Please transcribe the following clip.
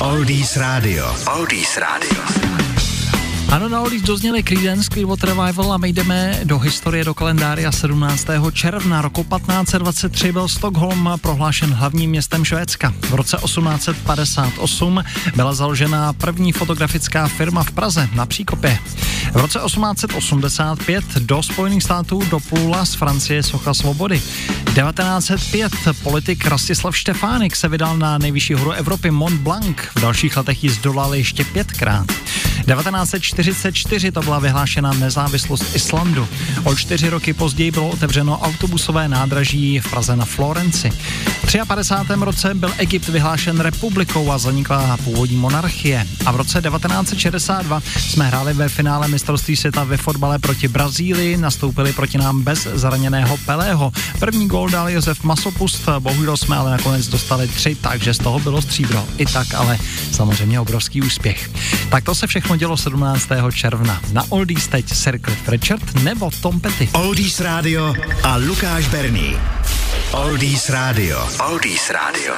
Oldies Radio. Oldies Radio. Ano, na Oldies dozněli Creedence, Clearwater Revival a my jdeme do historie do kalendária 17. června roku 1523 byl Stockholm prohlášen hlavním městem Švédska. V roce 1858 byla založena první fotografická firma v Praze na Příkopě. V roce 1885 do Spojených států doplula z Francie socha svobody. 1905 politik Rastislav Štefánik se vydal na nejvyšší horu Evropy Mont Blanc. V dalších letech ji zdolal ještě pětkrát. 1944 to byla vyhlášena nezávislost Islandu. O čtyři roky později bylo otevřeno autobusové nádraží v Praze na Florenci. V 53. roce byl Egypt vyhlášen republikou a zanikla původní monarchie. A v roce 1962 jsme hráli ve finále mistrovství světa ve fotbale proti Brazílii, nastoupili proti nám bez zraněného Pelého. První gól dal Josef Masopust, bohužel jsme ale nakonec dostali tři, takže z toho bylo stříbro. I tak ale samozřejmě obrovský úspěch. Tak to se všechno dělo 17. června. Na Oldies teď Sir Cliff Richard nebo Tom Petty. Oldies Radio a Lukáš Berný. Oldies Radio. Oldies Radio.